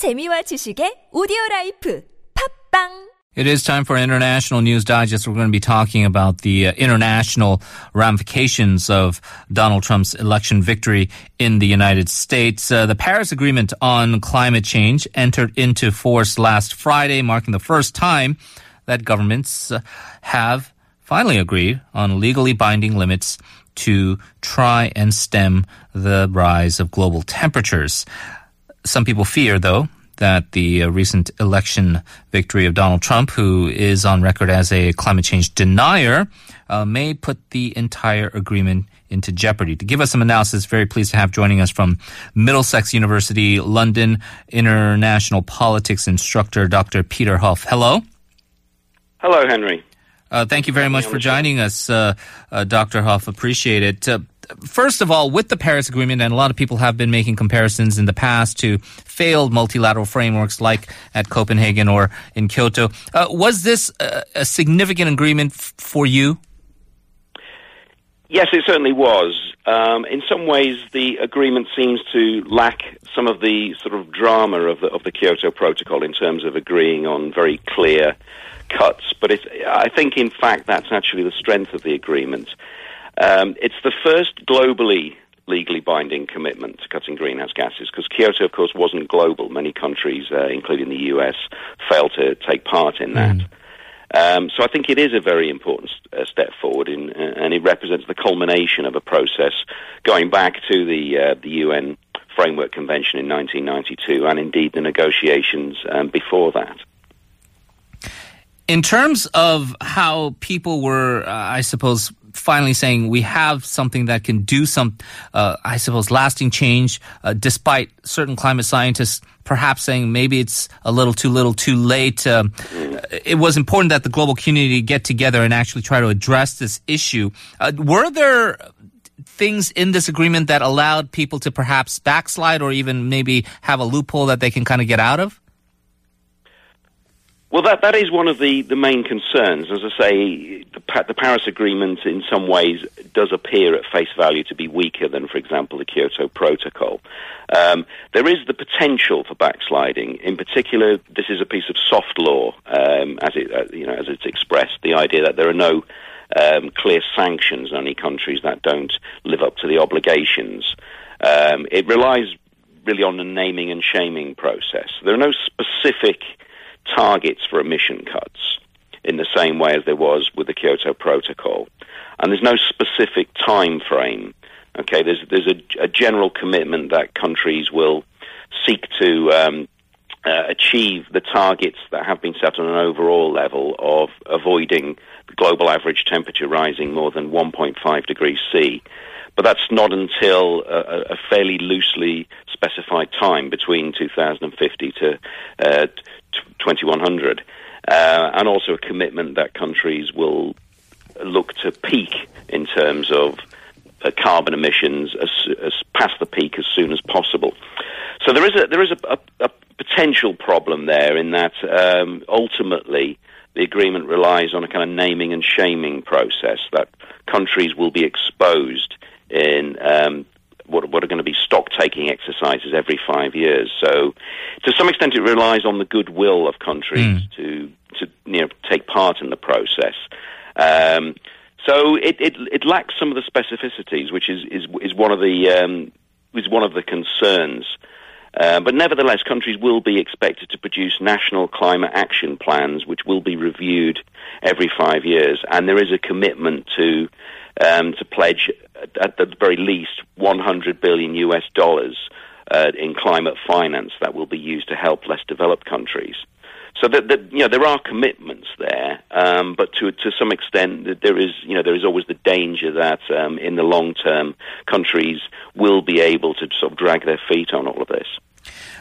재미와 지식의 오디오 라이프 팝빵 It is time for International News Digest. We're going to be talking about the uh, international ramifications of Donald Trump's election victory in the United States. Uh, the Paris Agreement on climate change entered into force last Friday, marking the first time that governments uh, have finally agreed on legally binding limits to try and stem the rise of global temperatures. Some people fear, though, that the uh, recent election victory of Donald Trump, who is on record as a climate change denier, uh, may put the entire agreement into jeopardy. To give us some analysis, very pleased to have joining us from Middlesex University, London, international politics instructor, Dr. Peter Hough. Hello. Hello, Henry. Uh, thank you very much for joining us, uh, uh, Dr. Hough. Appreciate it. Uh, first of all, with the Paris Agreement, and a lot of people have been making comparisons in the past to failed multilateral frameworks like at Copenhagen or in Kyoto. Uh, was this a, a significant agreement f- for you? Yes, it certainly was. Um, in some ways, the agreement seems to lack some of the sort of drama of the, of the Kyoto Protocol in terms of agreeing on very clear cuts. But I think, in fact, that's actually the strength of the agreement. Um, it's the first globally legally binding commitment to cutting greenhouse gases because Kyoto, of course, wasn't global. Many countries, uh, including the US, failed to take part in that. Um, so I think it is a very important uh, step forward, in, uh, and it represents the culmination of a process going back to the uh, the UN Framework Convention in 1992, and indeed the negotiations um, before that. In terms of how people were, uh, I suppose, finally saying we have something that can do some, uh, I suppose, lasting change, uh, despite certain climate scientists perhaps saying maybe it's a little too little too late. Um, it was important that the global community get together and actually try to address this issue. Uh, were there things in this agreement that allowed people to perhaps backslide or even maybe have a loophole that they can kind of get out of? Well, that that is one of the, the main concerns. As I say, the, Paris Agreement in some ways does appear at face value to be weaker than, for example, the Kyoto Protocol. Um, there is the potential for backsliding. In particular, this is a piece of soft law, um, as it uh, you know as it's expressed. The idea that there are no um, clear sanctions on any countries that don't live up to the obligations. Um, it relies really on the naming and shaming process. There are no specific targets for emission cuts in the same way as there was with the Kyoto Protocol. And there's no specific time frame. Okay, there's there's a, a general commitment that countries will seek to um, uh, achieve the targets that have been set on an overall level of avoiding the global average temperature rising more than 1.5 degrees C. But that's not until a, a fairly loosely specified time between 2050 to uh, 2100, uh, and also a commitment that countries will look to peak in terms of uh, carbon emissions as, as, past the peak as soon as possible. So there is a there is a, a, a potential problem there in that um, ultimately the agreement relies on a kind of naming and shaming process that countries will be exposed in um, what, what are going to be stock taking exercises every five years. So, to some extent, it relies on the goodwill of countries mm. to to you know take part in the process. Um, so it, it it lacks some of the specificities, which is is is one of the um, is one of the concerns. Uh, but nevertheless, countries will be expected to produce national climate action plans, which will be reviewed every five years, and there is a commitment to um, to pledge at the very least 100 billion US dollars uh, in climate finance that will be used to help less developed countries. So that, that you know there are commitments there, um, but to to some extent there is you know there is always the danger that um, in the long term countries will be able to sort of drag their feet on all of this.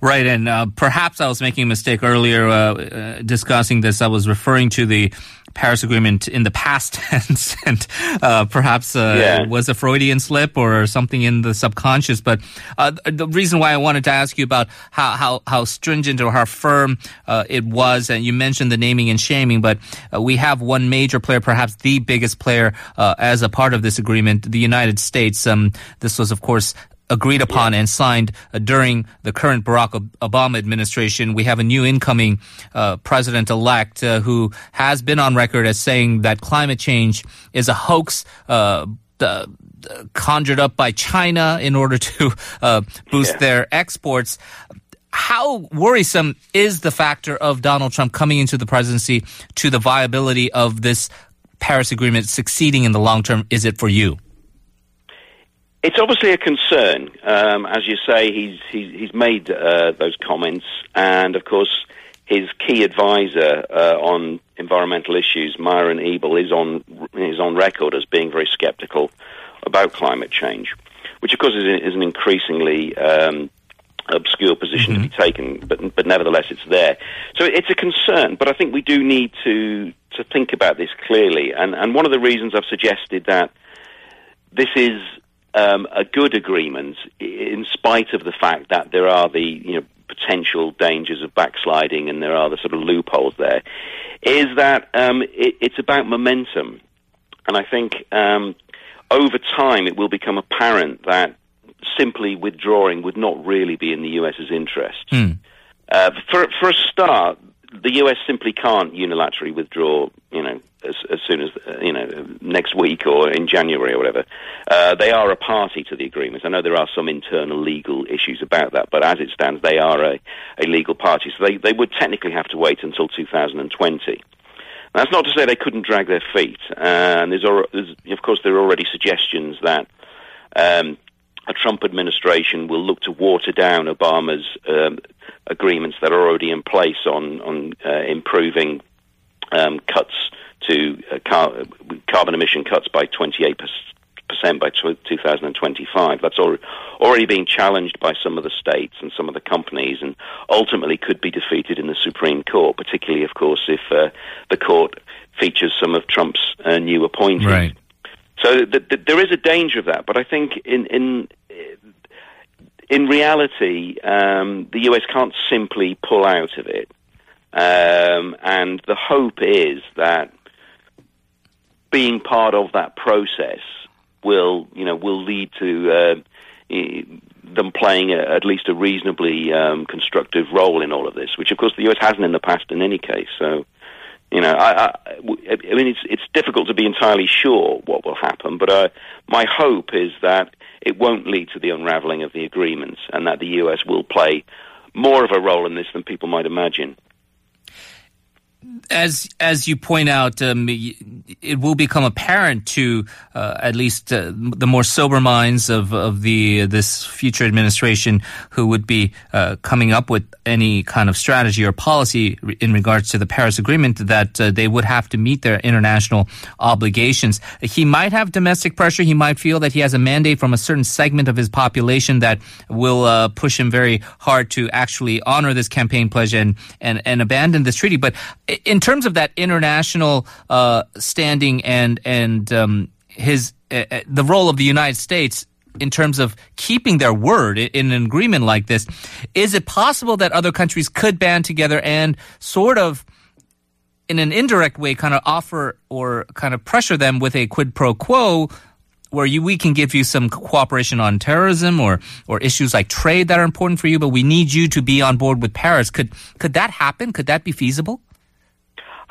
Right, and uh, perhaps I was making a mistake earlier uh, uh, discussing this. I was referring to the Paris Agreement in the past tense, and uh, perhaps uh, yeah. was a Freudian slip or something in the subconscious. But uh, the reason why I wanted to ask you about how how, how stringent or how firm uh, it was, and you mentioned the naming and shaming, but uh, we have one major player, perhaps the biggest player, uh, as a part of this agreement, the United States. Um, this was, of course, agreed upon and signed uh, during the current Barack Obama administration. We have a new incoming uh, president elect uh, who has been on record as saying that climate change is a hoax. Uh, conjured up by China in order to uh, boost yeah. their exports. How worrisome is the factor of Donald Trump coming into the presidency to the viability of this Paris Agreement succeeding in the long term? Is it for you? It's obviously a concern. Um, as you say, he's he's, he's made uh, those comments, and of course, his key advisor uh, on environmental issues, Myron Ebell, is on is on record as being very sceptical about climate change, which of course is, is an increasingly um, obscure position mm-hmm. to be mm-hmm. taken, but but nevertheless it's there. So it's a concern, but I think we do need to to think about this clearly. And and one of the reasons I've suggested that this is um, a good agreement, in spite of the fact that there are the you know potential dangers of backsliding and there are the sort of loopholes there, is that um, it, it's about momentum. And I think um, over time it will become apparent that simply withdrawing would not really be in the US's interest. Mm. Uh, for, for a start, the US simply can't unilaterally withdraw, you know, as, as soon as, uh, you know, next week or in January or whatever. Uh, they are a party to the agreement. I know there are some internal legal issues about that, but as it stands, they are a, a legal party. So they, they would technically have to wait until 2020. That's not to say they couldn't drag their feet. Uh, and there's, there's, of course, there are already suggestions that um, a Trump administration will look to water down Obama's um, agreements that are already in place on on uh, improving um, cuts to uh, car- carbon emission cuts by 28 percent by 2025. That's already being challenged by some of the states and some of the companies, and ultimately could be defeated in the Supreme Court. Particularly, of course, if uh, the court features some of Trump's uh, new appointees. Right. So th- th- there is a danger of that, but I think in in in reality, um, the US can't simply pull out of it, um, and the hope is that being part of that process will you know will lead to uh, them playing a, at least a reasonably um, constructive role in all of this, which of course the US hasn't in the past in any case. So you know, I, I, I mean, it's it's difficult to be entirely sure what will happen, but uh, my hope is that it won't lead to the unraveling of the agreements, and that the U.S. will play more of a role in this than people might imagine as as you point out, um, it will become apparent to uh, at least uh, the more sober minds of of the this future administration who would be uh, coming up with any kind of strategy or policy in regards to the Paris Agreement that uh, they would have to meet their international obligations. He might have domestic pressure. He might feel that he has a mandate from a certain segment of his population that will uh, push him very hard to actually honor this campaign pledge and and, and abandon this treaty. But in terms of that international uh, standing and and um, his uh, uh, the role of the United States in terms of keeping their word in an agreement like this, is it possible that other countries could band together and sort of in an indirect way kind of offer or kind of pressure them with a quid pro quo where you, we can give you some cooperation on terrorism or, or issues like trade that are important for you, but we need you to be on board with Paris. Could, could that happen? Could that be feasible?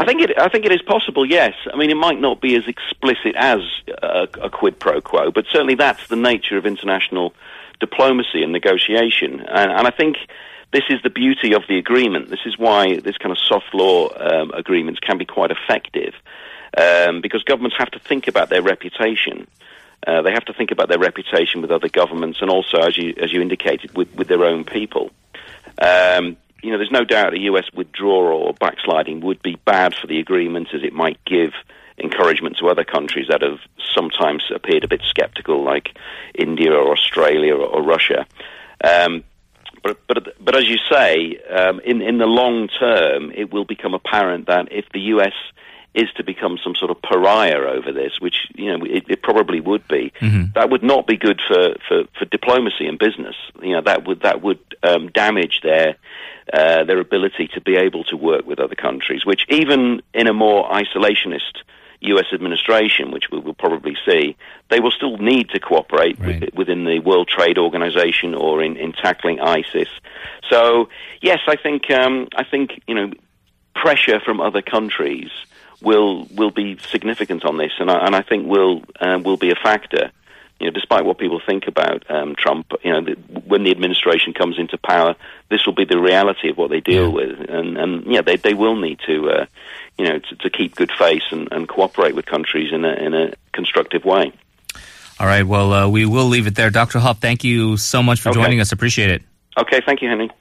I think it. I think it is possible. Yes. I mean, it might not be as explicit as a, a quid pro quo, but certainly that's the nature of international diplomacy and negotiation. And, and I think this is the beauty of the agreement. This is why this kind of soft law um, agreements can be quite effective, um, because governments have to think about their reputation. Uh, they have to think about their reputation with other governments, and also, as you as you indicated, with with their own people. Um, you know, there's no doubt a US withdrawal or backsliding would be bad for the agreement as it might give encouragement to other countries that have sometimes appeared a bit skeptical, like India or Australia or, or Russia. Um, but, but, but as you say, um, in, in the long term, it will become apparent that if the US is to become some sort of pariah over this, which you know it, it probably would be. Mm-hmm. That would not be good for, for, for diplomacy and business. You know that would that would um, damage their uh, their ability to be able to work with other countries, which even in a more isolationist U.S. administration, which we will probably see, they will still need to cooperate Right. with, within the World Trade Organization or in, in tackling ISIS. So, yes, I think um, I think you know pressure from other countries will will be significant on this, and I, and I think will uh, will be a factor. You know, despite what people think about um, Trump, you know, the, when the administration comes into power, this will be the reality of what they deal Yeah. with, and and yeah, they they will need to, uh, you know, to, to keep good face and, and cooperate with countries in a in a constructive way. All right. Well, uh, we will leave it there. Dr. Hough, thank you so much for Okay. joining us. Appreciate it. Okay, thank you, Henry.